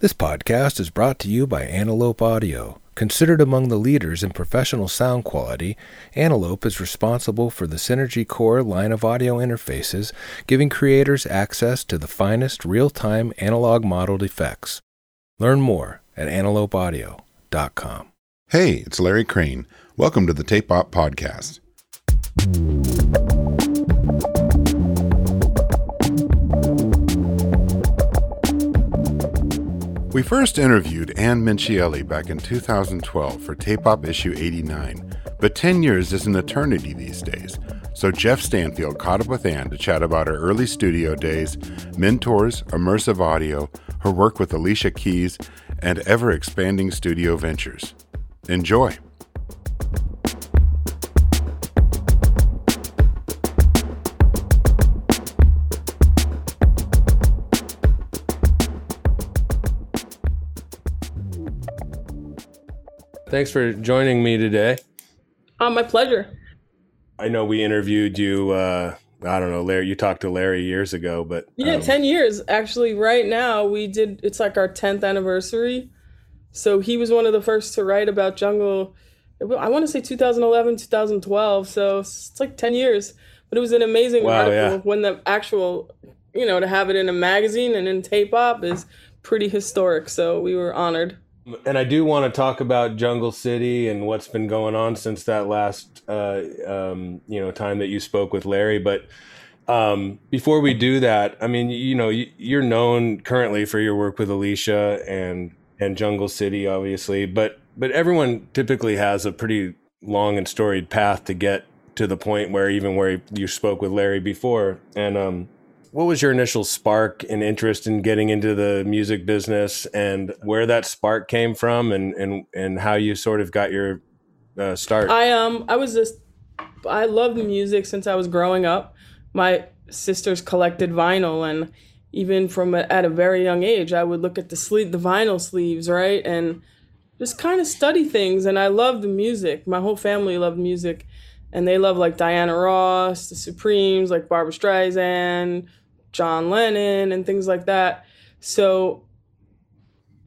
This podcast is brought to you by Antelope Audio. Considered among the leaders in professional sound quality, Antelope is responsible for the Synergy Core line of audio interfaces, giving creators access to the finest real time analog modeled effects. Learn more at antelopeaudio.com. Hey, it's Larry Crane. Welcome to the Tape Op Podcast. We first interviewed Ann Mincieli back in 2012 for Tape Op issue 89, but 10 years is an eternity these days. So Geoff Stanfield caught up with Ann to chat about her early studio days, mentors, immersive audio, her work with Alicia Keys, and ever expanding studio ventures. Enjoy. Thanks for joining me today. Oh, my pleasure. I know we interviewed you. Uh, I don't know, Larry. You talked to Larry years ago, but yeah, um, ten years actually. Right now, we did. It's like our tenth anniversary. So he was one of the first to write about jungle. I want to say 2011, 2012. So it's like ten years. But it was an amazing wow, article yeah. when the actual, you know, to have it in a magazine and in tape op is pretty historic. So we were honored. And I do want to talk about Jungle City and what's been going on since that last, uh, um, you know, time that you spoke with Larry. But um, before we do that, I mean, you know, you're known currently for your work with Alicia and and Jungle City, obviously. But but everyone typically has a pretty long and storied path to get to the point where even where you spoke with Larry before. And um, what was your initial spark and interest in getting into the music business and where that spark came from and and and how you sort of got your uh, start? I um i was just i loved music since i was growing up. My sisters collected vinyl and even from a, at a very young age i would look at the sleeve the vinyl sleeves right and just kind of study things and i loved the music. My whole family loved music and they love like Diana Ross, the Supremes, like Barbara Streisand, John Lennon and things like that. So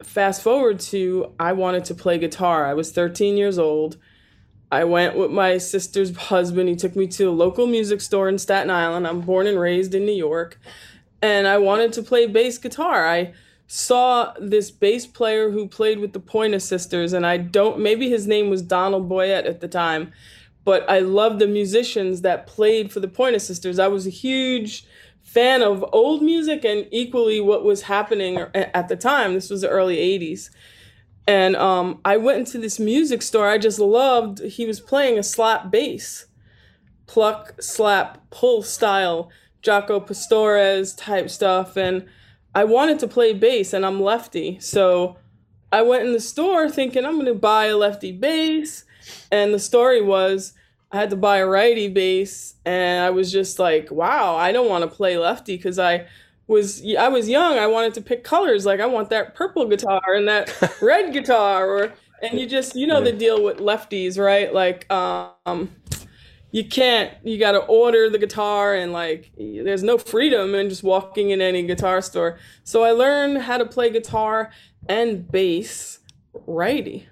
fast forward to I wanted to play guitar. I was 13 years old. I went with my sister's husband. He took me to a local music store in Staten Island. I'm born and raised in New York. And I wanted to play bass guitar. I saw this bass player who played with the Pointer Sisters, and I don't, maybe his name was Donald Boyette at the time, but I loved the musicians that played for the Pointer Sisters. I was a huge fan of old music and equally what was happening at the time. This was the early 80s. And um, I went into this music store. I just loved, he was playing a slap bass, pluck, slap, pull style, Jaco Pastorius type stuff. And I wanted to play bass, and I'm lefty. So I went in the store thinking I'm going to buy a lefty bass. And the story was, I had to buy a righty bass, and I was just like, wow, I don't want to play lefty because I was I was young. I wanted to pick colors, like I want that purple guitar and that red guitar, or and you just you know yeah. the deal with lefties, right? Like um, you can't you got to order the guitar and like there's no freedom in just walking in any guitar store. So I learned how to play guitar and bass righty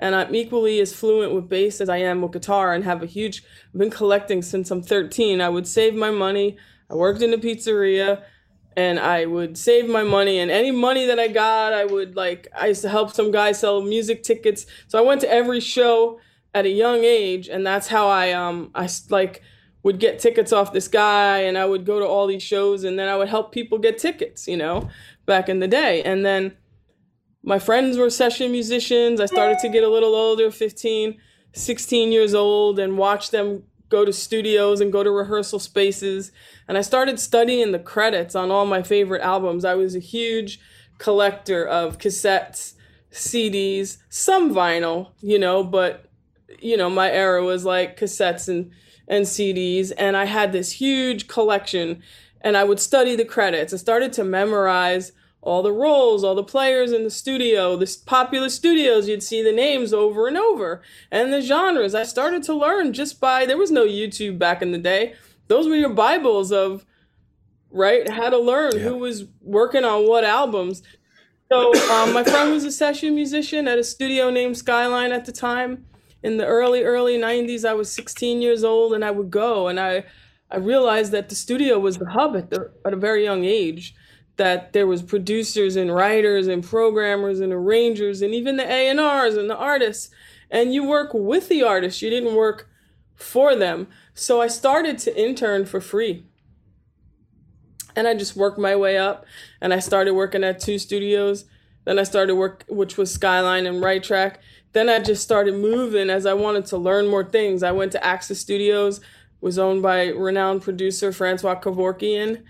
and I'm equally as fluent with bass as I am with guitar and have a huge I've been collecting since I'm 13. I would save my money. I worked in a pizzeria and I would save my money and any money that I got, I would like I used to help some guy sell music tickets. So I went to every show at a young age and that's how I um I like would get tickets off this guy and I would go to all these shows and then I would help people get tickets, you know, back in the day. And then my friends were session musicians. I started to get a little older, 15, 16 years old, and watch them go to studios and go to rehearsal spaces. And I started studying the credits on all my favorite albums. I was a huge collector of cassettes, CDs, some vinyl, you know, but you know, my era was like cassettes and and CDs and I had this huge collection and I would study the credits. I started to memorize all the roles, all the players in the studio, the popular studios, you'd see the names over and over. And the genres, I started to learn just by, there was no YouTube back in the day. Those were your Bibles of, right, how to learn, yeah. who was working on what albums. So um, my friend was a session musician at a studio named Skyline at the time. In the early early '90s, I was 16 years old, and I would go, and I I realized that the studio was the hub at the at a very young age. That there was producers and writers and programmers and arrangers and even the A and R's and the artists, and you work with the artists. You didn't work for them. So I started to intern for free and I just worked my way up and I started working at two studios. Then I started work which was Skyline and Right Track. Then I just started moving as I wanted to learn more things. I went to Axis Studios, was owned by renowned producer Francois Kevorkian,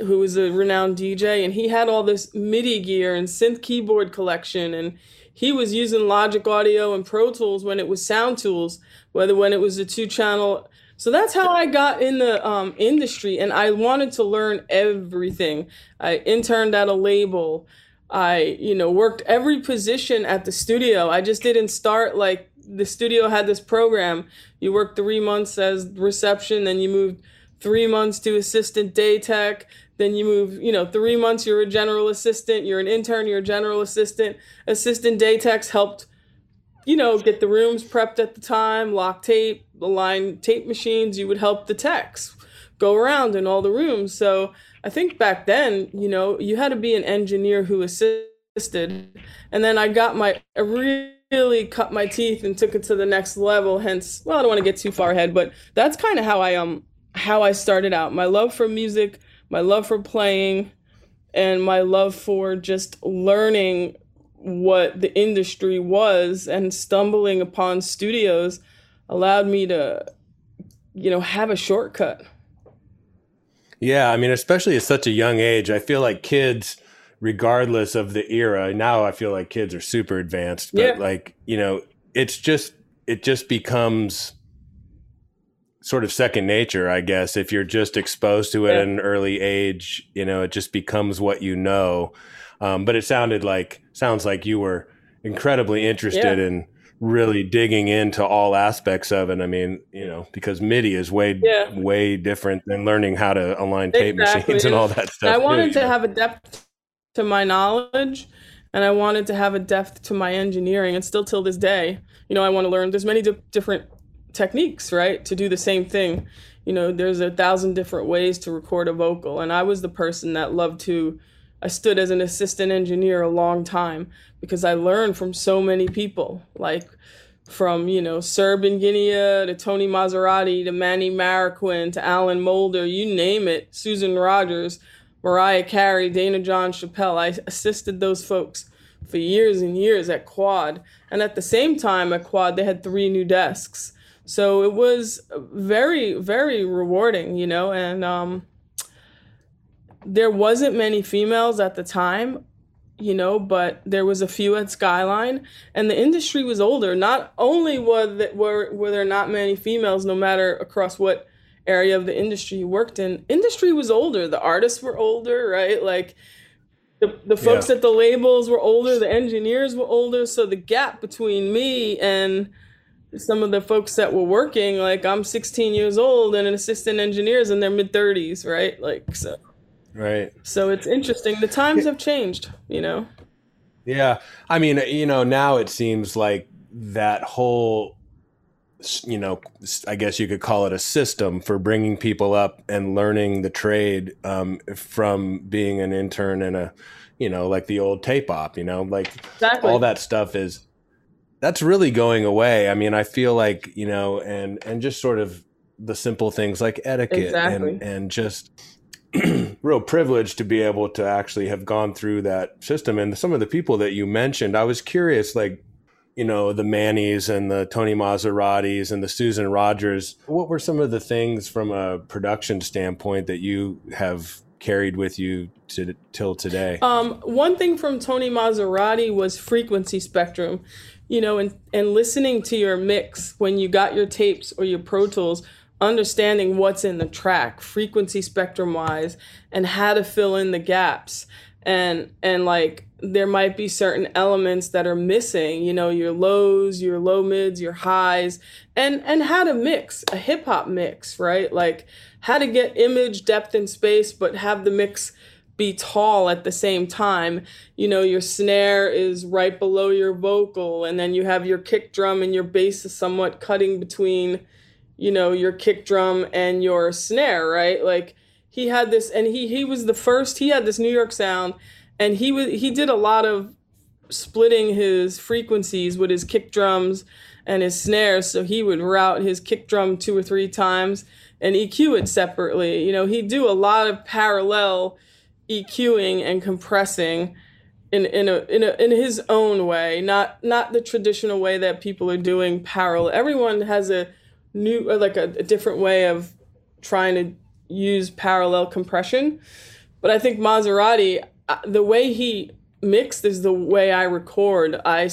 who was a renowned DJ, and he had all this MIDI gear and synth keyboard collection and he was using Logic Audio and Pro Tools when it was Sound Tools, whether when it was a two channel so that's how I got in the um, industry, and I wanted to learn everything. I interned at a label. I, you know, worked every position at the studio. I just didn't start like the studio had this program. You work three months as reception, then you moved three months to assistant day tech. Then you move, you know, three months you're a general assistant. You're an intern. You're a general assistant. Assistant day techs helped you know, get the rooms prepped at the time, lock tape, align tape machines. You would help the techs go around in all the rooms. So I think back then, you know, you had to be an engineer who assisted. And then I got my, I really cut my teeth and took it to the next level. Hence, well, I don't want to get too far ahead, but that's kind of how I um how I started out. My love for music, my love for playing, and my love for just learning what the industry was and stumbling upon studios allowed me to you know have a shortcut yeah i mean especially at such a young age i feel like kids regardless of the era now i feel like kids are super advanced but yeah. like you know it's just it just becomes sort of second nature i guess if you're just exposed to it yeah. at an early age you know it just becomes what you know um, but it sounded like sounds like you were incredibly interested yeah. in really digging into all aspects of it. I mean, you know, because MIDI is way yeah. way different than learning how to align tape exactly. machines and all that stuff. I wanted too, to have a depth to my knowledge and I wanted to have a depth to my engineering and still till this day, you know, I want to learn there's many di- different techniques, right, to do the same thing. You know, there's a thousand different ways to record a vocal and I was the person that loved to I stood as an assistant engineer a long time because I learned from so many people, like from, you know, Serban Ghenea to Tony Maserati to Manny Marroquin to Alan Moulder, you name it, Susan Rogers, Mariah Carey, Dana Jon Chappelle. I assisted those folks for years and years at Quad. And at the same time at Quad, they had three new desks. So it was very, very rewarding, you know, and um, there wasn't many females at the time you know, but there was a few at Skyline, and the industry was older. Not only were that were were there not many females, no matter across what area of the industry you worked in, industry was older. The artists were older, right? Like the the folks yeah. at the labels were older, the engineers were older, so the gap between me and some of the folks that were working, like I'm 16 years old, and an assistant engineer is in their mid 30s, right? Like so. Right. So it's interesting. The times have changed, you know? Yeah. I mean, you know, now it seems like that whole, you know, I guess you could call it a system for bringing people up and learning the trade um, from being an intern in a, you know, like the old tape op, you know, like exactly. all that stuff is, that's really going away. I mean, I feel like, you know, and, and just sort of the simple things like etiquette exactly. and, and just, real privilege to be able to actually have gone through that system. And some of the people that you mentioned, I was curious, like, you know, the Mannies and the Tony Maseratis and the Susan Rogers. What were some of the things from a production standpoint that you have carried with you to till today? Um, one thing from Tony Maserati was frequency spectrum. You know, and, and listening to your mix when you got your tapes or your Pro Tools understanding what's in the track frequency spectrum wise and how to fill in the gaps. And and like there might be certain elements that are missing you know your lows your low mids your highs and and how to mix a hip hop mix right? Like how to get image depth and space but have the mix be tall at the same time. You know, your snare is right below your vocal, and then you have your kick drum and your bass is somewhat cutting between, you know, your kick drum and your snare, right? Like he had this, and he he was the first. He had this New York sound, and he was he did a lot of splitting his frequencies with his kick drums and his snares. So he would route his kick drum two or three times and EQ it separately. You know, he'd do a lot of parallel EQing and compressing in in a, in a in his own way, not not the traditional way that people are doing parallel. Everyone has a new like a, a different way of trying to use parallel compression. But I think Maserati, uh, the way he mixed is the way I record. I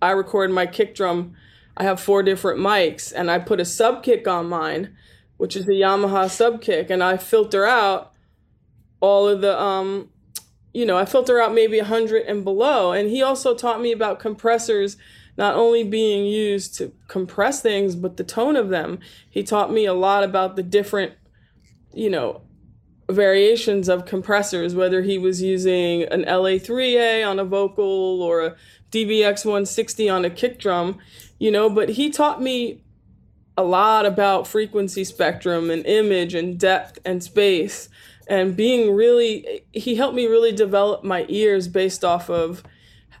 I record my kick drum. I have four different mics, and I put a sub kick on mine, which is the Yamaha sub kick, and I filter out all of the um you know i filter out maybe 100 and below. And he also taught me about compressors not only being used to compress things but the tone of them. He taught me a lot about the different you know variations of compressors whether he was using an la3a on a vocal or a dbx 160 on a kick drum you know but he taught me a lot about frequency spectrum and image and depth and space and being really he helped me really develop my ears based off of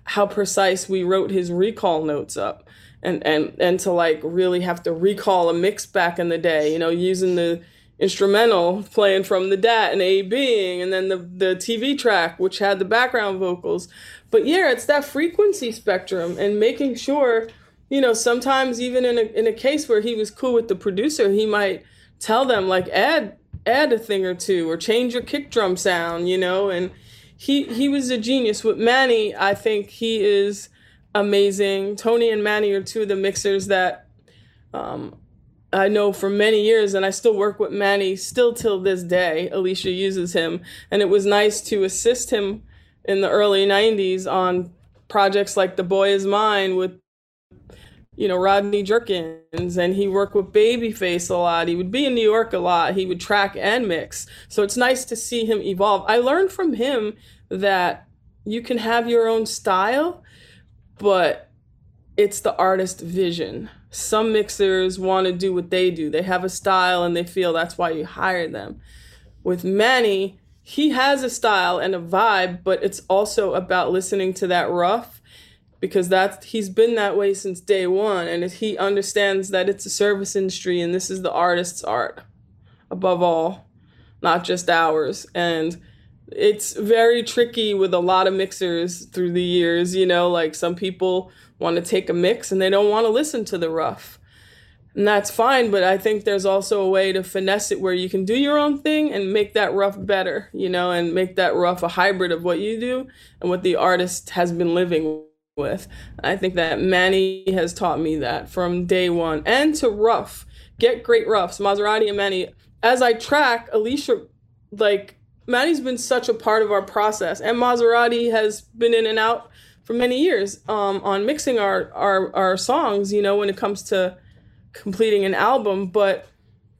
how precise we wrote his recall notes up and and and to like really have to recall a mix back in the day you know using the instrumental playing from the DAT and A being and then the the TV track which had the background vocals. But yeah it's that frequency spectrum and making sure you know sometimes even in a in a case where he was cool with the producer he might tell them like add add a thing or two or change your kick drum sound, you know, and he he was a genius. With Manny, I think he is amazing. Tony and Manny are two of the mixers that um, I know for many years, and I still work with Manny still till this day. Alicia uses him, and it was nice to assist him in the early '90s on projects like "The Boy Is Mine" with you know, Rodney Jerkins, and he worked with Babyface a lot. He would be in New York a lot. He would track and mix. So it's nice to see him evolve. I learned from him that you can have your own style, but it's the artist vision. Some mixers want to do what they do. They have a style and they feel that's why you hire them. With Manny, he has a style and a vibe, but it's also about listening to that rough because that's he's been that way since day one and he understands that it's a service industry and this is the artist's art above all not just ours. And it's very tricky with a lot of mixers through the years you know like some people want to take a mix and they don't want to listen to the rough. And that's fine but i think there's also a way to finesse it where you can do your own thing and make that rough better you know and make that rough a hybrid of what you do and what the artist has been living with. I think that Manny has taught me that from day one. And to rough, get great roughs. Maserati and Manny. As I track, Alicia, like, Manny's been such a part of our process. And Maserati has been in and out for many years um, on mixing our, our, our songs, you know, when it comes to completing an album. But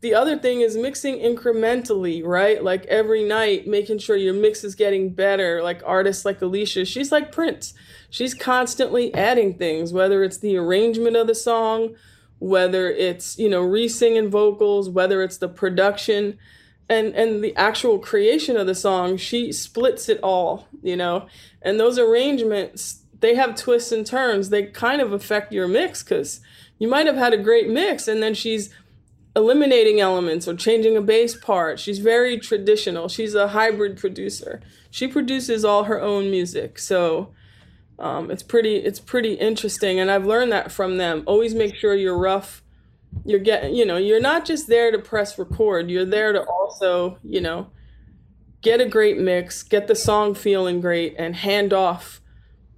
the other thing is mixing incrementally, right? Like every night, making sure your mix is getting better. Like artists like Alicia, she's like Prince. She's constantly adding things, whether it's the arrangement of the song, whether it's, you know, re-singing vocals, whether it's the production and and the actual creation of the song, she splits it all, you know. And those arrangements, they have twists and turns. They kind of affect your mix cuz you might have had a great mix and then she's eliminating elements or changing a bass part. She's very traditional. She's a hybrid producer. She produces all her own music. So um, it's pretty it's pretty interesting and I've learned that from them. Always make sure you're rough. You're getting, you know, you're not just there to press record. You're there to also, you know, get a great mix, get the song feeling great and hand off,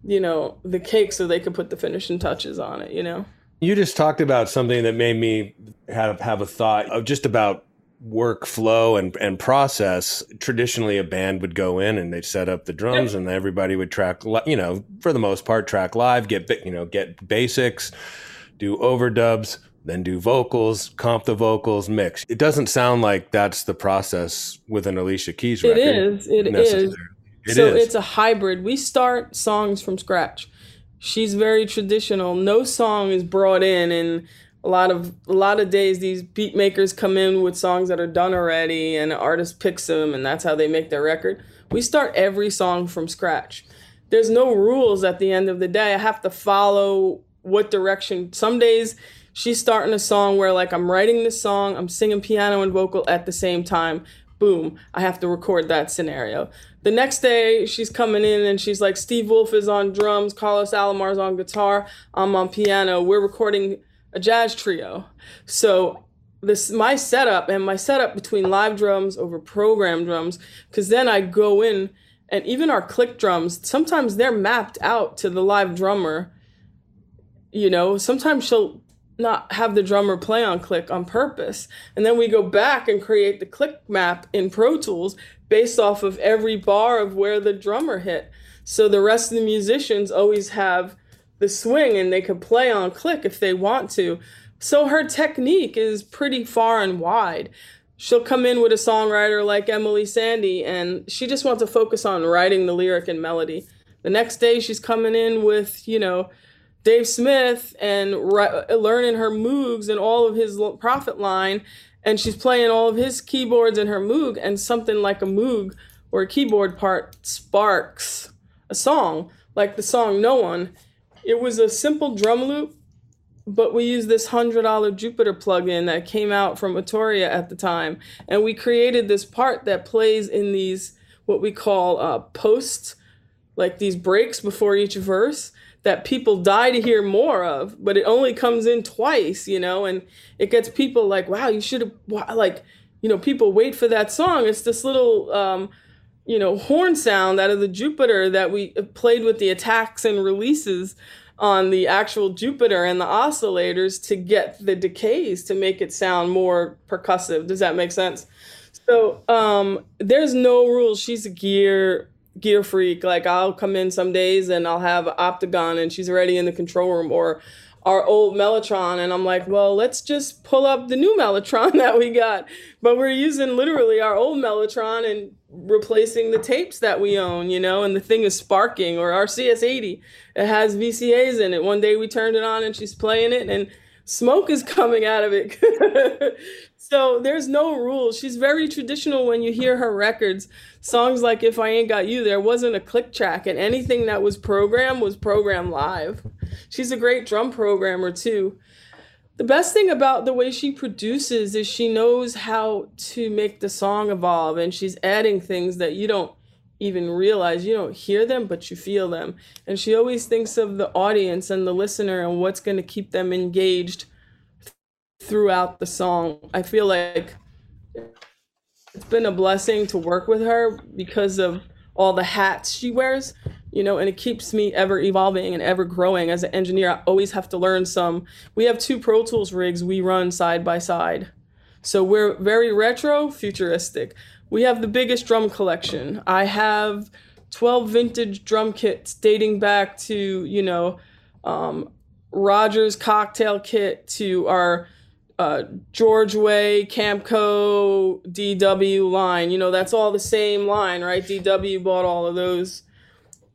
you know, the cake so they could put the finishing touches on it, you know. You just talked about something that made me have have a thought of just about workflow and and process. Traditionally, a band would go in and they'd set up the drums, and everybody would track. You know, for the most part, track live, get you know, get basics, do overdubs, then do vocals, comp the vocals, mix. It doesn't sound like that's the process with an Alicia Keys record. It is. It is. It so is. it's a hybrid. We start songs from scratch. She's very traditional. No song is brought in and a lot of a lot of days these beat makers come in with songs that are done already and an artist picks them and that's how they make their record. We start every song from scratch. There's no rules at the end of the day. I have to follow what direction. Some days she's starting a song where like I'm writing the song, I'm singing piano and vocal at the same time. Boom, I have to record that scenario. The next day she's coming in and she's like Steve Wolf is on drums, Carlos Alomar's on guitar, I'm on piano. We're recording a jazz trio. So this my setup and my setup between live drums over program drums because then I go in and even our click drums sometimes they're mapped out to the live drummer. You know, sometimes she'll not have the drummer play on click on purpose. And then we go back and create the click map in Pro Tools based off of every bar of where the drummer hit. So the rest of the musicians always have the swing and they could play on click if they want to. So her technique is pretty far and wide. She'll come in with a songwriter like Emeli Sandé and she just wants to focus on writing the lyric and melody. The next day she's coming in with, you know, Dave Smith and learning her moogs and all of his Prophet line and she's playing all of his keyboards in her moog and something like a moog or a keyboard part sparks a song like the song No One it was a simple drum loop, but we used this $100 Jupiter plugin that came out from Arturia at the time. And we created this part that plays in these, what we call uh, posts, like these breaks before each verse that people die to hear more of, but it only comes in twice, you know, and it gets people like, wow, you should have, like, you know, people wait for that song. It's this little, um, you know, horn sound out of the Jupiter that we played with the attacks and releases on the actual Jupiter and the oscillators to get the decays to make it sound more percussive. Does that make sense? So um, there's no rules. She's a gear gear freak. Like I'll come in some days and I'll have Optigan and she's already in the control room or our old Mellotron and I'm like, well, let's just pull up the new Mellotron that we got. But we're using literally our old Mellotron and replacing the tapes that we own, you know, and the thing is sparking or our CS80, it has VCAs in it. One day we turned it on and she's playing it and smoke is coming out of it. so there's no rules. She's very traditional when you hear her records. Songs like If I Ain't Got You, there wasn't a click track, and anything that was programmed was programmed live. She's a great drum programmer too. The best thing about the way she produces is she knows how to make the song evolve and she's adding things that you don't even realize. You don't hear them, but you feel them. And she always thinks of the audience and the listener and what's going to keep them engaged throughout the song. I feel like it's been a blessing to work with her because of all the hats she wears you know, and it keeps me ever evolving and ever growing. As an engineer, I always have to learn some. We have two Pro Tools rigs we run side by side. So we're very retro, futuristic. We have the biggest drum collection. I have 12 vintage drum kits dating back to, you know, um, Rogers cocktail kit to our uh, George Way, Camco, DW line. You know, that's all the same line, right? DW bought all of those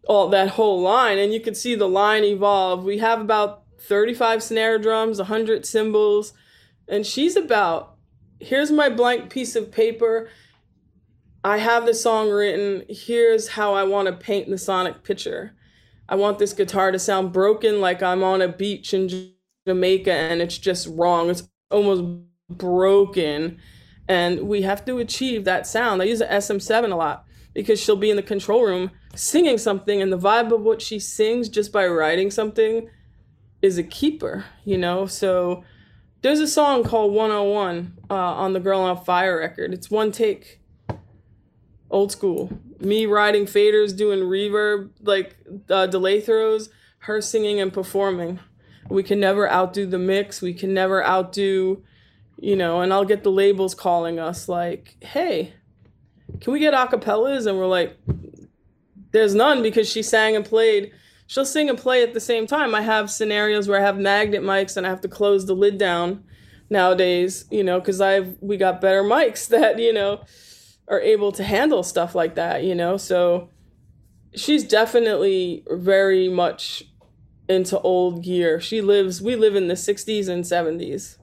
all that whole line and you can see the line evolve we have about 35 snare drums 100 cymbals and she's about here's my blank piece of paper i have the song written. Here's how i want to paint the sonic picture. I want this guitar to sound broken like i'm on a beach in jamaica and it's just wrong. It's almost broken. And we have to achieve that sound. I use the sm7 a lot because she'll be in the control room singing something and the vibe of what she sings just by writing something is a keeper, you know? So there's a song called 101 uh, on the Girl on Fire record. It's one take, old school. Me riding faders, doing reverb, like uh, delay throws, her singing and performing. We can never outdo the mix. We can never outdo, you know, and I'll get the labels calling us like, hey, can we get acapellas? And we're like, there's none because she sang and played. she'll sing and play at the same time. I have scenarios where I have magnet mics and I have to close the lid down nowadays, you know, because I've we got better mics that, you know, are able to handle stuff like that, you know. So she's definitely very much into old gear. She lives we live in the 60s and 70s.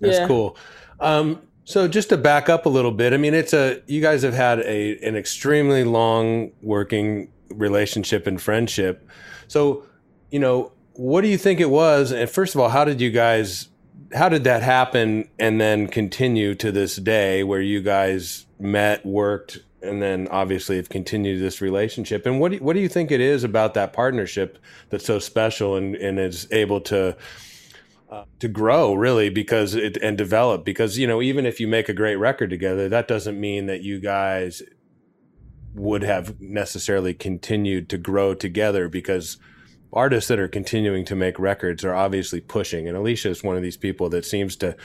That's yeah. cool. Um, so just to back up a little bit, I mean, it's a you guys have had a an extremely long working relationship and friendship. So, you know, what do you think it was? And first of all, how did you guys how did that happen and then continue to this day where you guys met, worked, and then obviously have continued this relationship? And what do what do you think it is about that partnership that's so special and, and is able to uh, to grow really because it and develop because you know even if you make a great record together that doesn't mean that you guys would have necessarily continued to grow together because artists that are continuing to make records are obviously pushing. And alicia is one of these people that seems to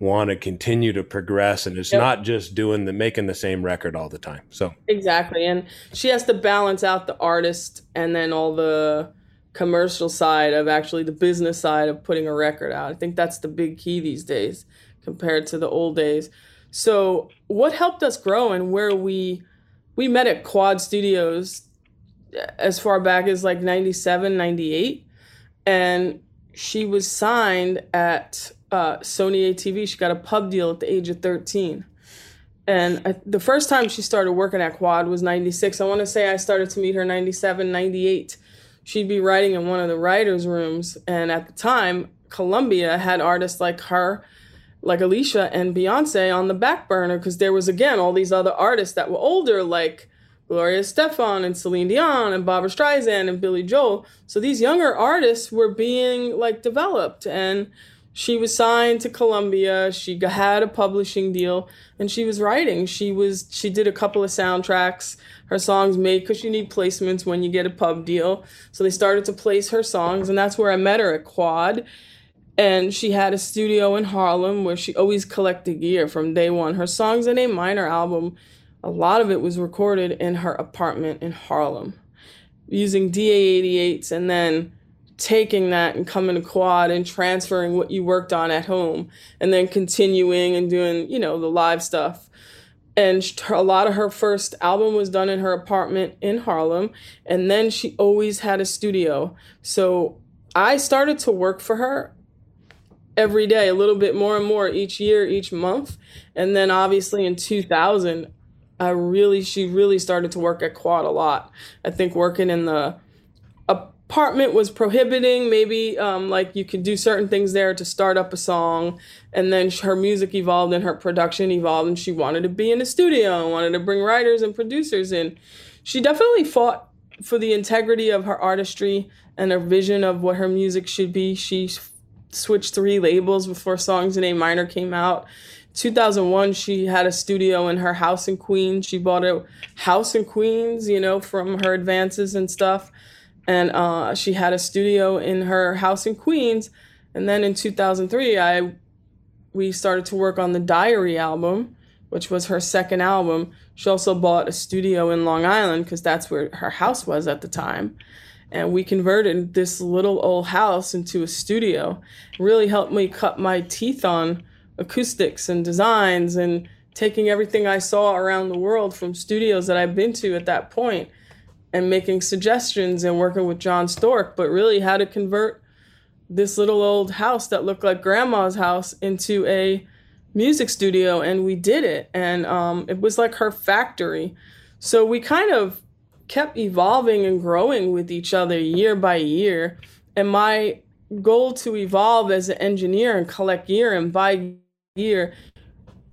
want to continue to progress and it's yep. not just doing the making the same record all the time. So exactly. And she has to balance out the artist and then all the commercial side of actually the business side of putting a record out. I think that's the big key these days compared to the old days. So what helped us grow and where we we met at Quad Studios as far back as like 97, 98. And she was signed at uh, Sony ATV. She got a pub deal at the age of 13. And I, the first time she started working at Quad was 96. I want to say I started to meet her 97, 98. She'd be writing in one of the writers' rooms. And at the time, Columbia had artists like her like Alicia and Beyonce on the back burner because there was again all these other artists that were older like Gloria Estefan and Celine Dion and Barbra Streisand and Billy Joel. So these younger artists were being like developed and she was signed to Columbia. She had a publishing deal and she was writing. She was she did a couple of soundtracks. Her songs made because you need placements when you get a pub deal. So they started to place her songs and that's where I met her at Quad and she had a studio in Harlem where she always collected gear from day one. Her Songs in A Minor album, a lot of it was recorded in her apartment in Harlem using DA88s and then taking that and coming to quad and transferring what you worked on at home and then continuing and doing, you know, the live stuff. And a lot of her first album was done in her apartment in Harlem. And then she always had a studio. So I started to work for her every day, a little bit more and more each year, each month. And then obviously in 2000, I really, she really started to work at Quad a lot. I think working in the apartment was prohibiting. Maybe um, like you could do certain things there to start up a song. And then her music evolved and her production evolved. And she wanted to be in the studio and wanted to bring writers and producers in. She definitely fought for the integrity of her artistry and her vision of what her music should be. She switched three labels before Songs in A Minor came out. 2001, she had a studio in her house in Queens. She bought a house in Queens, you know, from her advances and stuff. And uh, she had a studio in her house in Queens. And then in 2003, I we started to work on the Diary album, which was her second album. She also bought a studio in Long Island because that's where her house was at the time and we converted this little old house into a studio. It really helped me cut my teeth on acoustics and designs and taking everything I saw around the world from studios that I've been to at that point and making suggestions and working with John Storyk, but really how to convert this little old house that looked like grandma's house into a music studio and we did it and um, it was like her factory so we kind of kept evolving and growing with each other year by year. And my goal to evolve as an engineer and collect gear and buy year,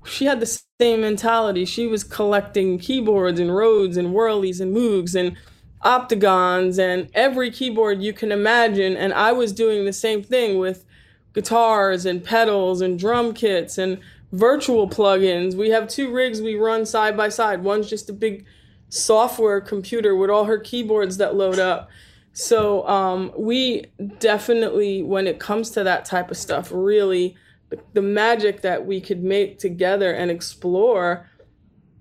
she had the same mentality. She was collecting keyboards and Rhodes and Wurlies and Moogs and Optigans and every keyboard you can imagine. And I was doing the same thing with guitars and pedals and drum kits and virtual plugins. We have two rigs we run side by side. One's just a big software computer with all her keyboards that load up. So um, we definitely, when it comes to that type of stuff, really the, magic that we could make together and explore,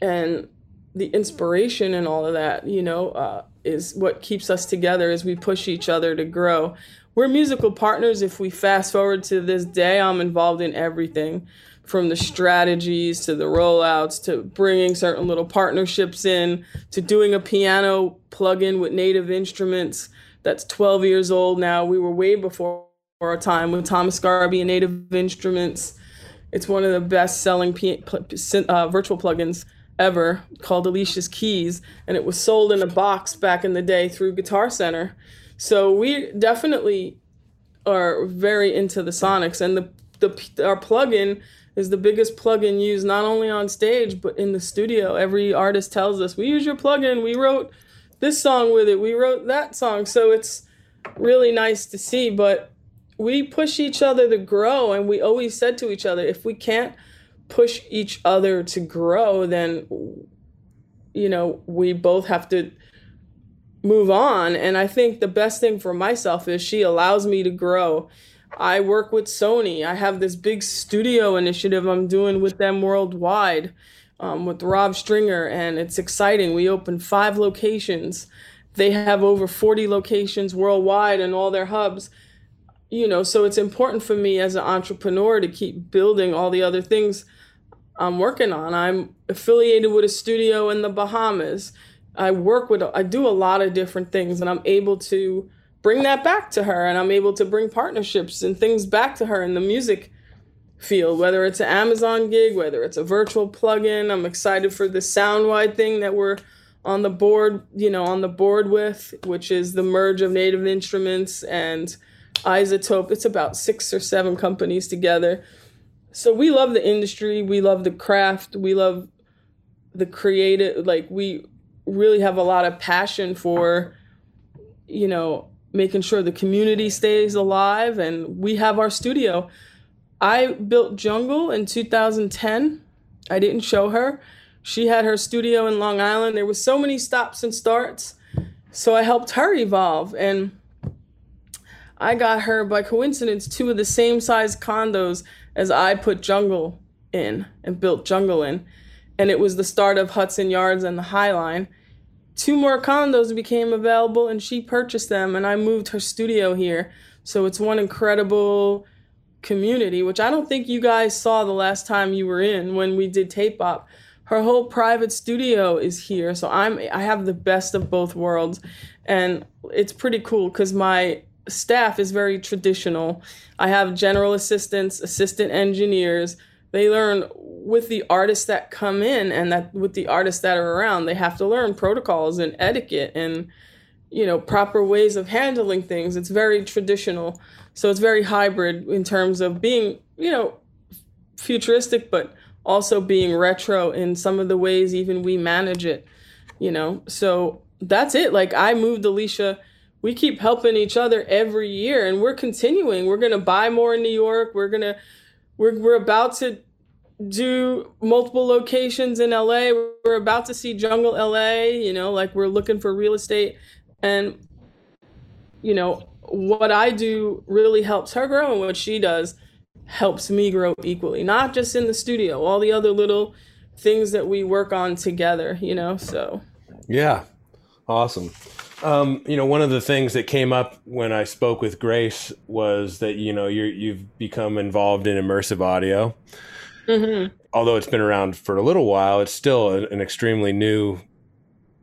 and the inspiration and all of that, you know, uh, is what keeps us together as we push each other to grow. We're musical partners. If we fast forward to this day, I'm involved in everything from the strategies to the rollouts to bringing certain little partnerships in to doing a piano plug-in with native instruments that's 12 years old now. We were way before our time with Thomas Garby and Native Instruments. It's one of the best-selling P- uh, virtual plugins ever called Alicia's Keys, and it was sold in a box back in the day through Guitar Center. So we definitely are very into the Sonics, and the the our plugin is the biggest plugin used not only on stage but in the studio. Every artist tells us we use your plugin. We wrote this song with it. We wrote that song. So it's really nice to see. But we push each other to grow, and we always said to each other, if we can't push each other to grow, then you know we both have to move on. And I think the best thing for myself is she allows me to grow I work with Sony. I have this big studio initiative I'm doing with them worldwide um, with Rob Stringer, and it's exciting. We opened five locations. They have over 40 locations worldwide and all their hubs. You know, so it's important for me as an entrepreneur to keep building all the other things I'm working on. I'm affiliated with a studio in the Bahamas. I work with, I do a lot of different things, and I'm able to bring that back to her and I'm able to bring partnerships and things back to her in the music field, whether it's an Amazon gig, whether it's a virtual plugin. I'm excited for the Soundwide thing that we're on the board, you know, on the board with, which is the merge of Native Instruments and iZotope. It's about six or seven companies together. So we love the industry, we love the craft, we love the creative like we really have a lot of passion for you know making sure the community stays alive and we have our studio. I built Jungle in 2010. I didn't show her. She had her studio in Long Island. There was so many stops and starts. So I helped her evolve and I got her by coincidence two of the same size condos as I put Jungle in and built Jungle in. And it was the start of Hudson Yards and the High Line two more condos became available and she purchased them and I moved her studio here. So it's one incredible community, which I don't think you guys saw the last time you were in when we did tape op. Her whole private studio is here. So I'm I have the best of both worlds and it's pretty cool cuz my staff is very traditional. I have general assistants, assistant engineers, they learn with the artists that come in and that with the artists that are around they have to learn protocols and etiquette and you know proper ways of handling things. It's very traditional. So it's very hybrid in terms of being you know futuristic but also being retro in some of the ways even we manage it you know? So that's it. Like i moved alicia we keep helping each other every year and we're continuing we're going to buy more in new york we're going to we're, we're about to do multiple locations in LA. We're about to see Jungle LA, you know, like we're looking for real estate. And, you know, what I do really helps her grow, and what she does helps me grow equally, not just in the studio, all the other little things that we work on together, you know, so. Yeah, awesome. Um, you know, one of the things that came up when I spoke with Grace was that you know you you've become involved in immersive audio. Mm-hmm. Although it's been around for a little while, it's still an extremely new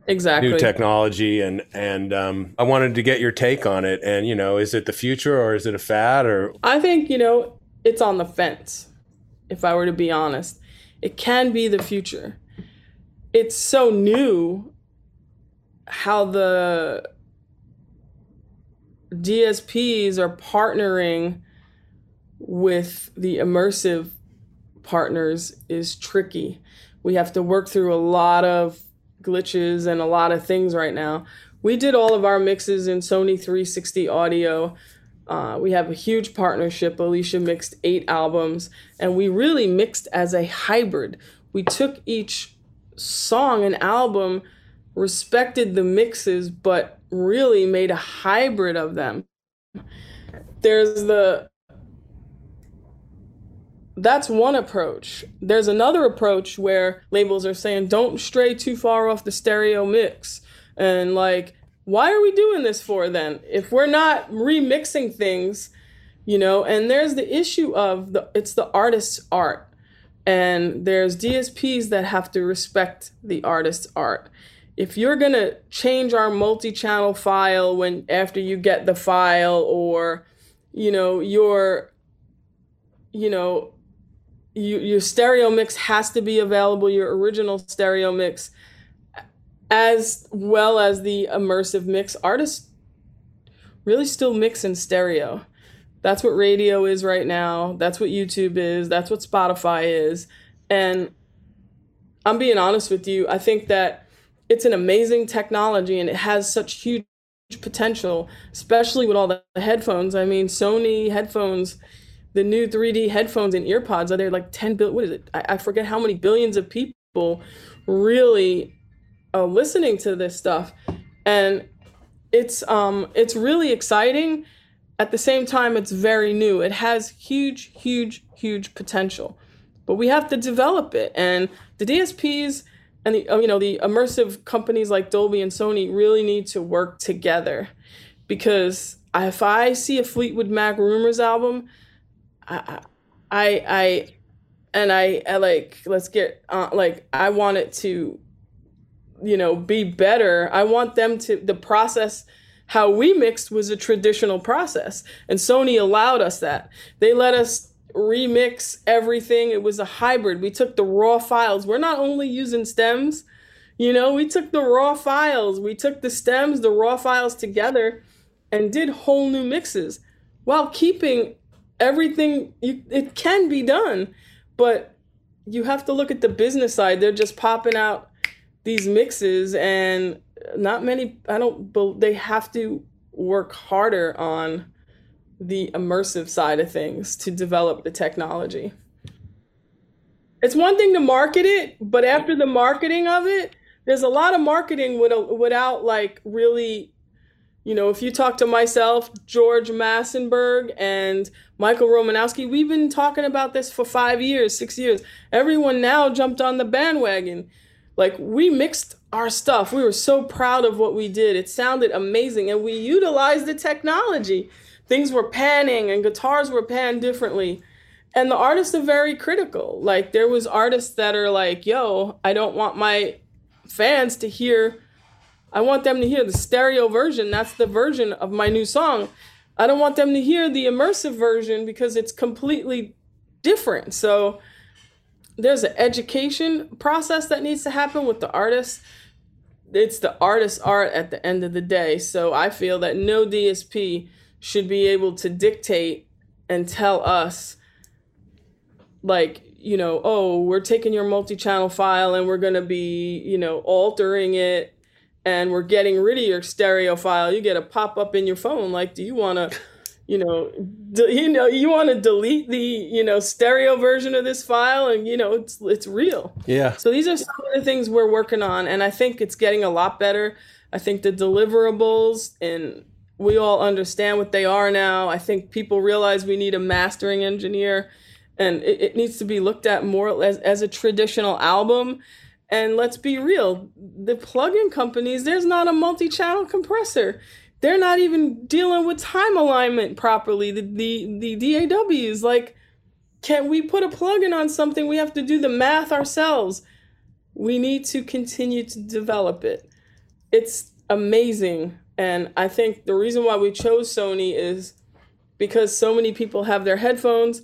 exactly. new technology and and um, i wanted to get your take on it. And you know is it the future or is it a fad or? I think you know it's on the fence if i were to be honest. It can be the future. It's so new how the DSPs are partnering with the immersive partners is tricky. We have to work through a lot of glitches and a lot of things right now. We did all of our mixes in Sony 360 audio. Uh, we have a huge partnership. Alicia mixed eight albums, and we really mixed as a hybrid. We took each song and album respected the mixes, but really made a hybrid of them. There's the that's one approach. There's another approach where labels are saying don't stray too far off the stereo mix and like why are we doing this for then? If we're not remixing things, you know, and there's the issue of the it's the artist's art. And there's DSPs that have to respect the artist's art. If you're going to change our multi-channel file when after you get the file or you know, your you know, you, your stereo mix has to be available, your original stereo mix as well as the immersive mix. Artists really still mix in stereo. That's what radio is right now. That's what YouTube is. That's what Spotify is. And I'm being honest with you, I think that it's an amazing technology and it has such huge potential, especially with all the headphones. I mean, Sony headphones, the new 3D headphones and earpods are there like 10 billion. What is it? I, I forget how many billions of people really uh, listening to this stuff, and it's um it's really exciting. At the same time, it's very new. It has huge, huge, huge potential, but we have to develop it. And the DSPs and the you know the immersive companies like Dolby and Sony really need to work together, because if I see a Fleetwood Mac Rumours album, I I I and I, I like let's get uh, like I want it to you know be better. I want them to the process how we mixed was a traditional process. And sony allowed us that. They let us remix everything. It was a hybrid. We took the raw files. We're not only using stems you know we took the raw files. We took the stems the raw files together and did whole new mixes while keeping everything. You, it can be done but you have to look at the business side. They're just popping out these mixes and not many i don't they have to work harder on the immersive side of things to develop the technology it's one thing to market it but after the marketing of it there's a lot of marketing without, like really you know if you talk to myself george massenburg and michael romanowski we've been talking about this for five years six years everyone now jumped on the bandwagon like we mixed our stuff. We were so proud of what we did. It sounded amazing and we utilized the technology. Things were panning and guitars were panned differently. And the artists are very critical. Like there was artists that are like, "Yo, I don't want my fans to hear I want them to hear the stereo version. That's the version of my new song. I don't want them to hear the immersive version because it's completely different." So there's an education process that needs to happen with the artists It's the artist's art at the end of the day. So I feel that no DSP should be able to dictate and tell us, like, you know, oh, we're taking your multi channel file and we're going to be, you know, altering it and we're getting rid of your stereo file. You get a pop up in your phone. Like, do you want to you know, de- you know, you want to delete the, you know, stereo version of this file and, you know, it's, it's real. Yeah. So these are some of the things we're working on. And I think it's getting a lot better. I think the deliverables and we all understand what they are now. I think people realize we need a mastering engineer and it, it needs to be looked at more as, as a traditional album. And let's be real, the plugin companies, there's not a multi-channel compressor they're not even dealing with time alignment properly. The the the DAWs like can we put a plugin on something? We have to do the math ourselves. We need to continue to develop it. It's amazing. And I think the reason why we chose Sony is because so many people have their headphones,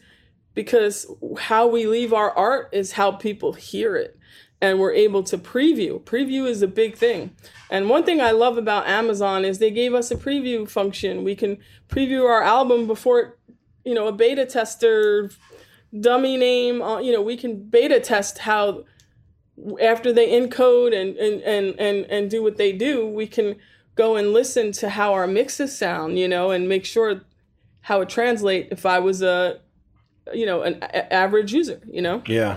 because how we leave our art is how people hear it and we're able to preview. Preview is a big thing. And one thing I love about Amazon is they gave us a preview function. We can preview our album before, you know, a beta tester dummy name, uh, you know, we can beta test how after they encode and and and and, and do what they do, we can go and listen to how our mixes sound, you know, and make sure how it translate if I was a you know, an a- average user, you know? Yeah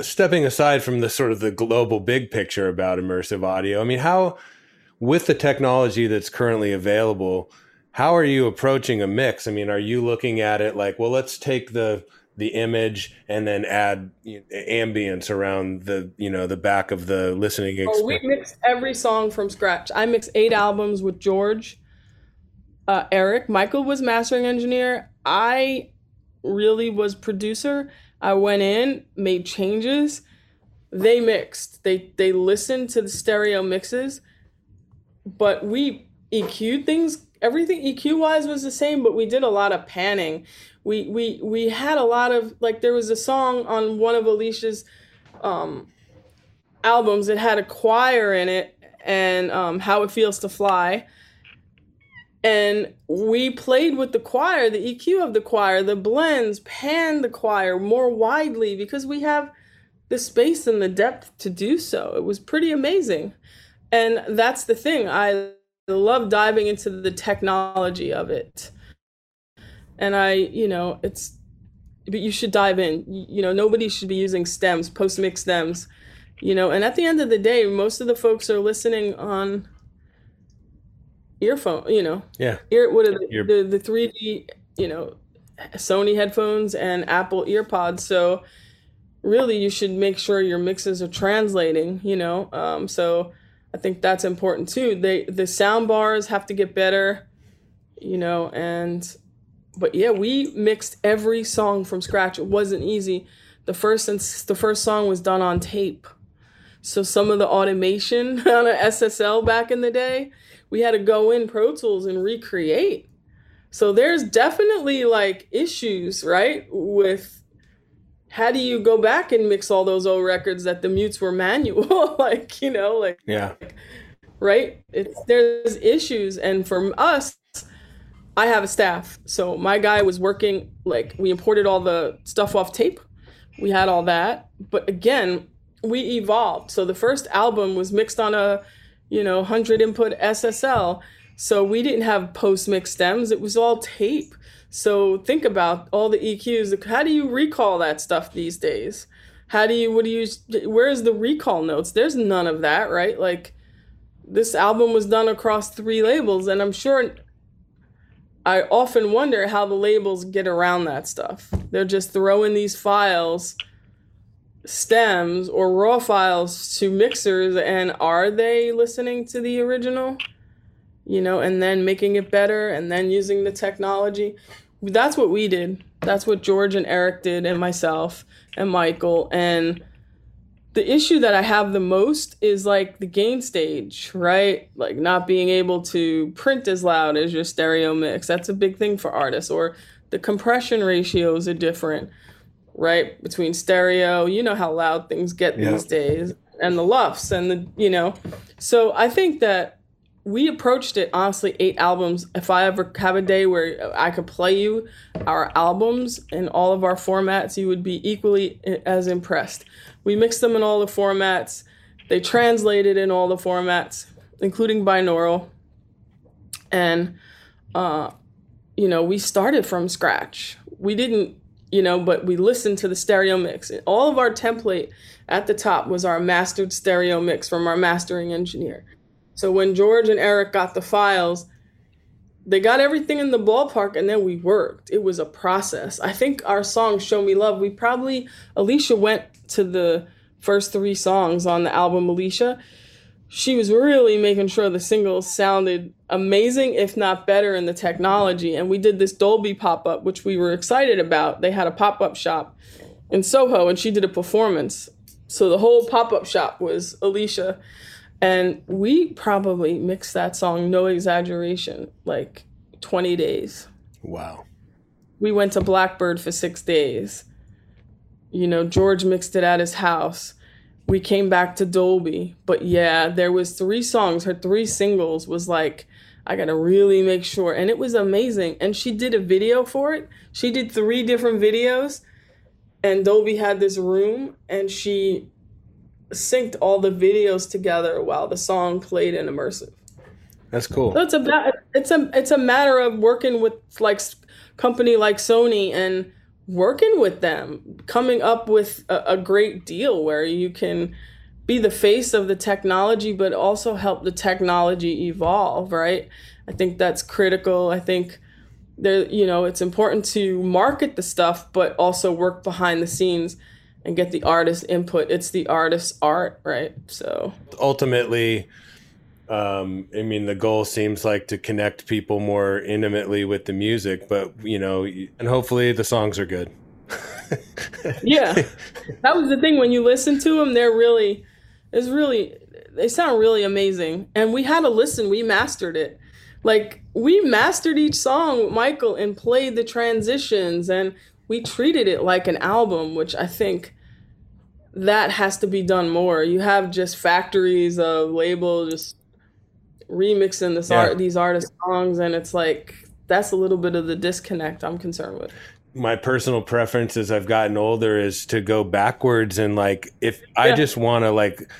stepping aside from the sort of the global big picture about immersive audio, I mean, how, with the technology that's currently available, how are you approaching a mix? I mean, are you looking at it like, well, let's take the the image and then add ambience around the you know the back of the listening experience. Oh, we mixed every song from scratch. I mixed eight albums with George, uh, Eric. Michael was mastering engineer. I really was producer. I went in, made changes. They mixed. They they listened to the stereo mixes, but we EQ'd things. Everything EQ wise was the same, but we did a lot of panning. We we we had a lot of like there was a song on one of Alicia's um, albums. that had a choir in it and um, how it feels to fly. And we played with the choir the eq of the choir the blends panned the choir more widely because we have the space and the depth to do so. It was pretty amazing. And that's the thing. I love diving into the technology of it and i you know it's but you should dive in you know nobody should be using stems post mix stems you know and at the end of the day most of the folks are listening on earphone, you know. Yeah. Ear what are the, the the 3D, you know, Sony headphones and Apple earpods. So really you should make sure your mixes are translating, you know. Um so I think that's important too. They the sound bars have to get better, you know, and but yeah, we mixed every song from scratch. It wasn't easy. The first since the first song was done on tape. So some of the automation on an SSL back in the day, we had to go in Pro Tools and recreate. So there's definitely like issues, right? With how do you go back and mix all those old records that the mutes were manual? like, you know, like yeah. Right? It's there's issues and for us I have a staff. So my guy was working like we imported all the stuff off tape. We had all that. But again, we evolved. So the first album was mixed on a you know, 100 input SSL. So we didn't have post mix stems, it was all tape. So think about all the EQs. How do you recall that stuff these days? How do you, what do you, where's the recall notes? There's none of that, right? Like this album was done across three labels, and I'm sure I often wonder how the labels get around that stuff. They're just throwing these files stems or raw files to mixers and are they listening to the original? You know and then making it better and then using the technology. That's what we did. That's what george and eric did and myself and michael and the issue that i have the most is like the gain stage right like not being able to print as loud as your stereo mix that's a big thing for artists or the compression ratios are different right? Between stereo, you know how loud things get yeah. these days, and the LUFS and the, you know. So I think that we approached it honestly eight albums. If I ever have a day where I could play you our albums in all of our formats, you would be equally as impressed. We mixed them in all the formats. They translated in all the formats, including binaural. And, uh, you know, we started from scratch. We didn't you know, but we listened to the stereo mix. All of our template at the top was our mastered stereo mix from our mastering engineer. So when George and Eric got the files, they got everything in the ballpark and then we worked. It was a process. I think our song Show Me Love, we probably Alicia went to the first 3 songs on the album Alicia she was really making sure the singles sounded amazing, if not better, in the technology. And we did this Dolby pop up, which we were excited about. They had a pop up shop in Soho, and she did a performance. So the whole pop up shop was Alicia. And we probably mixed that song, no exaggeration, like 20 days. Wow. We went to Blackbird for six days. You know, George mixed it at his house we came back to Dolby. But yeah, there was three songs. Her three singles was like, I gotta really make sure. And it was amazing. And she did a video for it. She did three different videos. And Dolby had this room and she synced all the videos together while the song played in immersive. That's cool. So it's a it's a it's a matter of working with like company like Sony and working with them, coming up with a, a, great deal where you can be the face of the technology, but also help the technology evolve, right? I think that's critical. I think there you know it's important to market the stuff but also work behind the scenes and get the artist input it's the artist's art right so ultimately um, I mean, the goal seems like to connect people more intimately with the music, but you know, and hopefully the songs are good. yeah, that was the thing. When you listen to them, they're really, it's really, they sound really amazing. And we had to listen. We mastered it. Like we mastered each song with Michael and played the transitions, and we treated it like an album, which I think that has to be done more. You have just factories of label just remixing this yeah. art these artist songs and it's like that's a little bit of the disconnect I'm concerned with. My personal preference as I've gotten older is to go backwards and like if yeah. I just want to like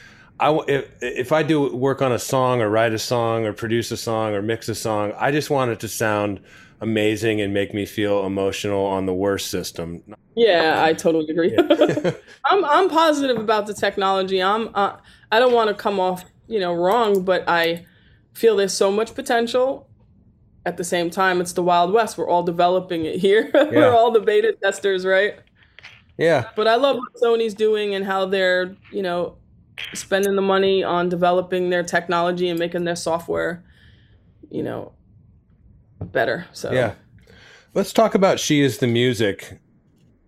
I if if I do work on a song or write a song or produce a song or mix a song, I just want it to sound amazing and make me feel emotional on the worst system. Yeah, I totally agree. Yeah. I'm I'm positive about the technology. I'm uh, I don't want to come off you know wrong, but I feel there's so much potential. At the same time, it's the Wild West. We're all developing it here. Yeah. We're all the beta testers, right? Yeah. But I love what Sony's doing and how they're, you know, spending the money on developing their technology and making their software, you know, better. So yeah, let's talk about She Is the Music,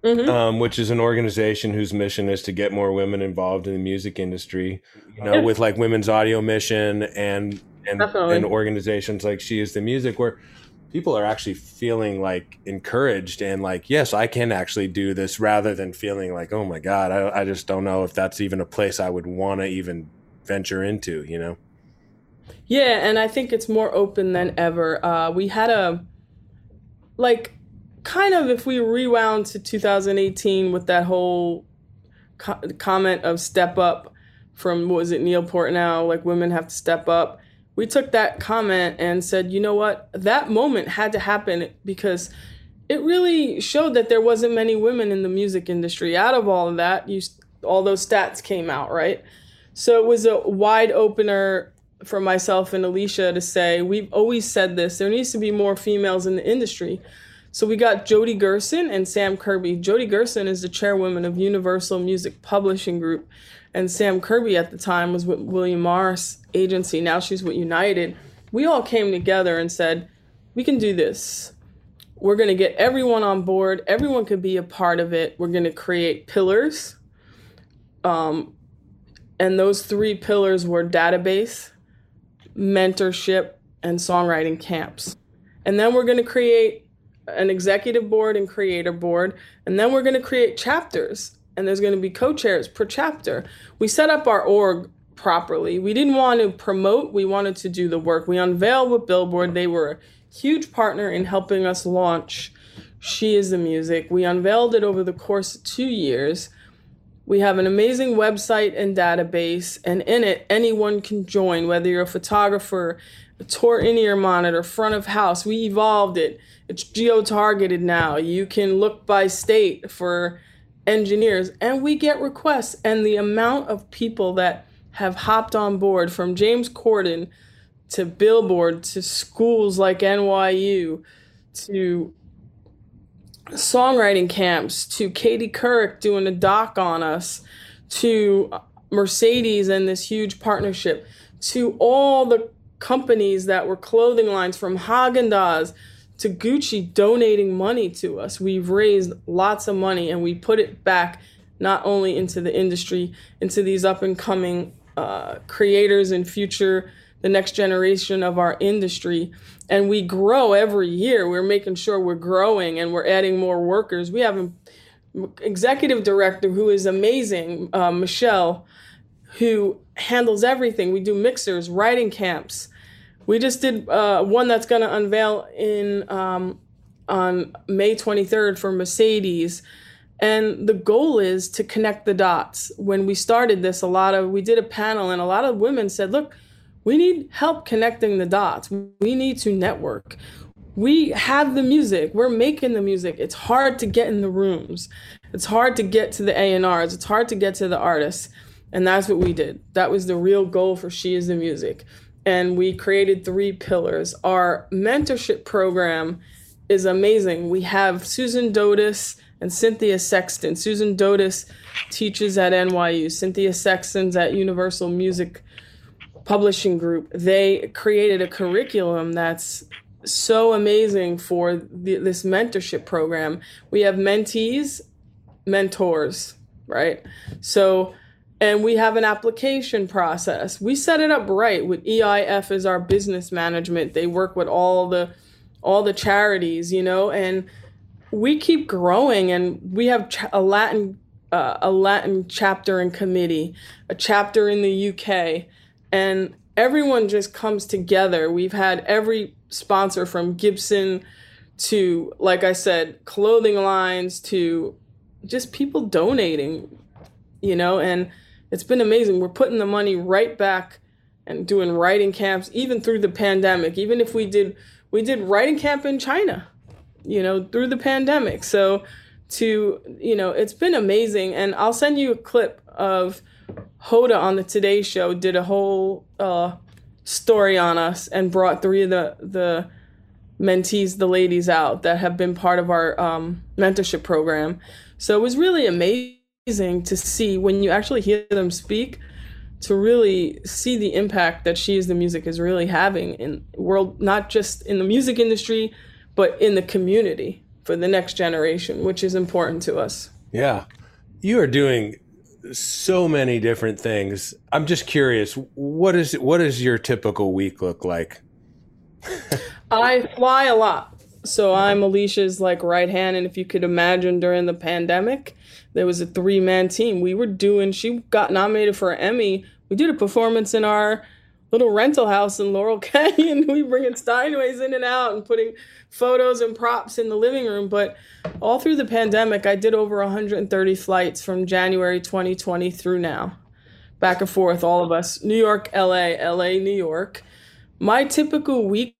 mm-hmm. um, which is an organization whose mission is to get more women involved in the music industry. You know, with like Women's Audio Mission and and, and organizations like She Is the Music, where people are actually feeling like encouraged and like, yes, I can actually do this, rather than feeling like, oh my god, I, I just don't know if that's even a place I would want to even venture into. You know. Yeah, and I think it's more open than ever. Uh, we had a like kind of if we rewound to 2018 with that whole co- comment of step up from what was it Neil Portnow like women have to step up. We took that comment and said, you know what, that moment had to happen because it really showed that there wasn't many women in the music industry. Out of all of that, you all those stats came out, right? So it was a wide opener for myself and Alicia to say, we've always said this, there needs to be more females in the industry. So we got Jody Gerson and Sam Kirby. Jody Gerson is the chairwoman of Universal Music Publishing Group, and Sam Kirby at the time was with William Morris Agency. Now she's with United. We all came together and said, we can do this. We're going to get everyone on board. Everyone could be a part of it. We're going to create pillars. Um, and those three pillars were database, mentorship, and songwriting camps. And then we're going to create an executive board and creator board. And then we're going to create chapters. And there's going to be co chairs per chapter. We set up our org properly. We didn't want to promote, we wanted to do the work. We unveiled with Billboard. They were a huge partner in helping us launch She is the Music. We unveiled it over the course of two years. We have an amazing website and database, and in it, anyone can join, whether you're a photographer, a tour in ear monitor, front of house. We evolved it. It's geo targeted now. You can look by state for engineers, and we get requests. And the amount of people that have hopped on board from James Corden to Billboard to schools like NYU to songwriting camps to Katie Couric doing a doc on us, to Mercedes and this huge partnership, to all the companies that were clothing lines from Haagen Dazs to Gucci donating money to us. We've raised lots of money and we put it back not only into the industry, into these up and coming uh, creators and future the next generation of our industry. And we grow every year. We're making sure we're growing and we're adding more workers. We have an executive director who is amazing, uh, Michelle, who handles everything. We do mixers, writing camps. We just did uh, one that's going to unveil in um, on May 23rd for Mercedes. And the goal is to connect the dots. When we started this, a lot of we did a panel, and a lot of women said, "Look, we need help connecting the dots. We need to network. We have the music. We're making the music. It's hard to get in the rooms. It's hard to get to the A&Rs. It's hard to get to the artists. And that's what we did. That was the real goal for She is the Music. And we created three pillars. Our mentorship program is amazing. We have Susan Dotis and Cynthia Sexton. Susan Dotis teaches at NYU. Cynthia Sexton's at Universal Music Publishing Group. They created a curriculum that's so amazing for the, this mentorship program. We have mentees, mentors, right? So, and we have an application process. We set it up right with EIF as our business management. They work with all the all the charities, you know, and we keep growing and we have a Latin uh, a Latin chapter and committee, a chapter in the UK, and everyone just comes together. We've had every sponsor from Gibson to, like I said, clothing lines to just people donating, you know, and it's been amazing. We're putting the money right back and doing writing camps, even through the pandemic. Even if we did, we did writing camp in China, you know, through the pandemic. So, to, you know, it's been amazing. And I'll send you a clip of Hoda on the Today Show did a whole uh, story on us and brought three of the the mentees, the ladies out that have been part of our um, mentorship program. So it was really amazing to see when you actually hear them speak, to really see the impact that she is the music is really having in world, not just in the music industry, but in the community for the next generation, which is important to us. Yeah. You are doing so many different things. I'm just curious, what is what does your typical week look like? I fly a lot. So I'm Alicia's like right hand and if you could imagine during the pandemic, there was a three-man team. We were doing she got nominated for an Emmy. We did a performance in our little rental house in Laurel Canyon. we bringing Steinways in and out and putting photos and props in the living room. But all through the pandemic, I did over 130 flights from January 2020 through now, back and forth, all of us, New York, LA, LA, New York. My typical week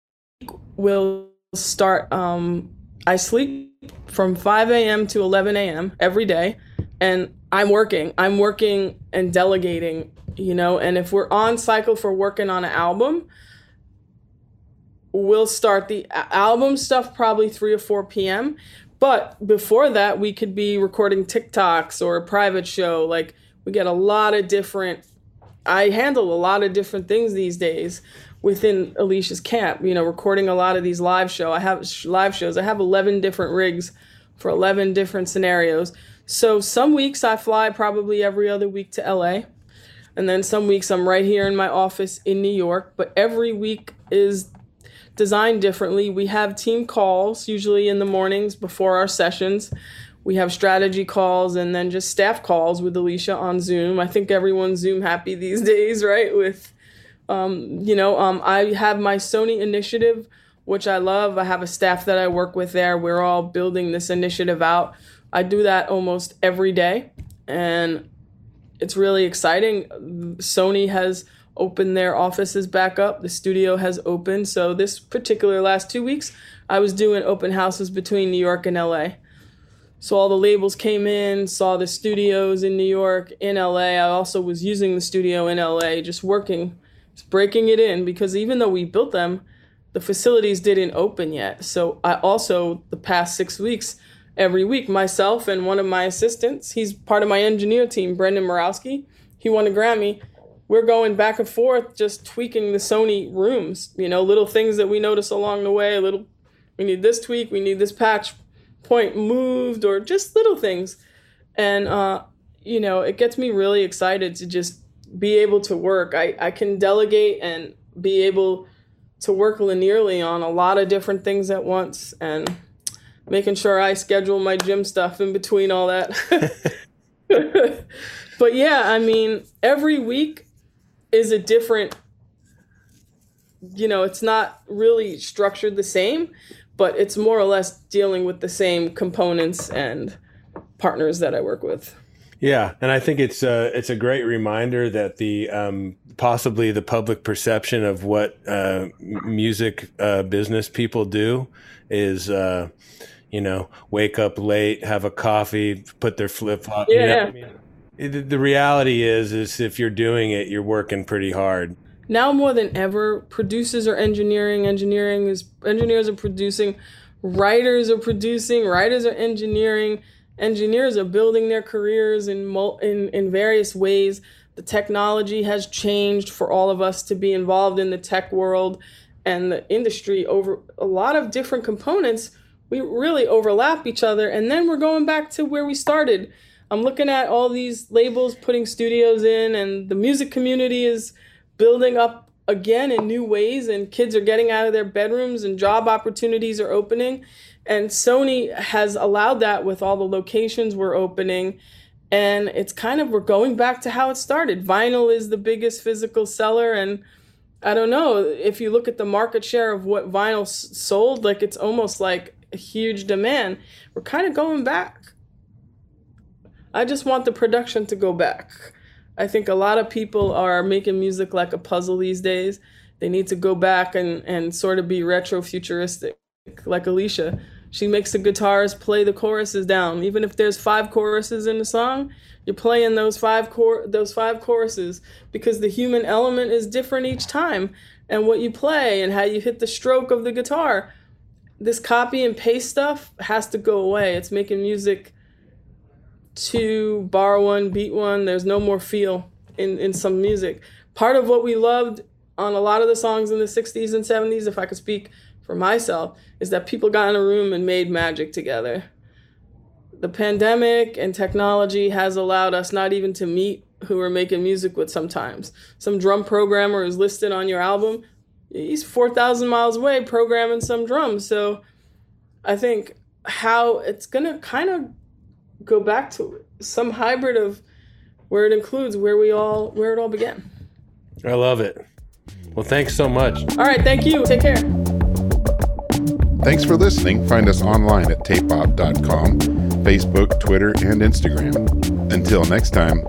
will start, um, I sleep from 5 a.m. to 11 a.m. every day, and I'm working. I'm working and delegating, you know, and if we're on cycle for working on an album, we'll start the album stuff probably 3 or 4 p.m. But before that, we could be recording TikToks or a private show. Like, we get a lot of different, I handle a lot of different things these days within Alicia's camp, you know, recording a lot of these live show. I have live shows. I have 11 different rigs for 11 different scenarios. So some weeks I fly probably every other week to LA. And then some weeks I'm right here in my office in New York, but every week is designed differently. We have team calls usually in the mornings before our sessions. We have strategy calls and then just staff calls with Alicia on Zoom. I think everyone's Zoom happy these days, right? With, um, you know, um, I have my Sony initiative, which I love. I have a staff that I work with there. We're all building this initiative out. I do that almost every day, and it's really exciting. Sony has open their offices back up. The studio has opened. So this particular last two weeks, I was doing open houses between New York and LA. So all the labels came in, saw the studios in New York, in LA. I also was using the studio in LA, just working, just breaking it in because even though we built them, the facilities didn't open yet. So I also the past 6 weeks every week myself and one of my assistants, he's part of my engineer team, Brendan Morawski. He won a Grammy we're going back and forth just tweaking the Sony rooms, you know, little things that we notice along the way, a little we need this tweak, we need this patch point moved or just little things. And uh you know, it gets me really excited to just be able to work. I I can delegate and be able to work linearly on a lot of different things at once and making sure I schedule my gym stuff in between all that. but yeah, I mean, every week is a different you know it's not really structured the same but it's more or less dealing with the same components and partners that i work with yeah and i think it's a, it's a great reminder that the um, possibly the public perception of what uh, music uh, business people do is uh, you know wake up late have a coffee put their flip flop yeah. You know The reality is is if you're doing it you're working pretty hard now more than ever producers are engineering engineering is engineers are producing writers are producing, writers are engineering, engineers are building their careers in in in various ways. The technology has changed for all of us to be involved in the tech world and the industry over a lot of different components. We really overlap each other, and then we're going back to where we started. I'm looking at all these labels putting studios in, and the music community is building up again in new ways, and kids are getting out of their bedrooms, and job opportunities are opening. And Sony has allowed that with all the locations we're opening. And it's kind of, we're going back to how it started. Vinyl is the biggest physical seller. And I don't know, if you look at the market share of what vinyl sold, like it's almost like a huge demand. We're kind of going back. I just want the production to go back. I think a lot of people are making music like a puzzle these days. They need to go back and, and sort of be retro futuristic, like Alicia. She makes the guitars play the choruses down. Even if there's five choruses in the song, you're playing those five cor- those five choruses because the human element is different each time and what you play and how you hit the stroke of the guitar. This copy and paste stuff has to go away. It's making music to bar one, beat one. There's no more feel in, in some music. Part of what we loved on a lot of the songs in the 60s and 70s, if I could speak for myself is that people got in a room and made magic together. The pandemic and technology has allowed us not even to meet who we're making music with sometimes. Some drum programmer is listed on your album. He's 4,000 miles away programming some drums. So I think how it's going to kind of go back to some hybrid of where it includes where we all where it all began. I love it. Well, thanks so much. All right, thank you. Take care. Thanks for listening. Find us online at tapeop.com, Facebook, Twitter, and Instagram. Until next time,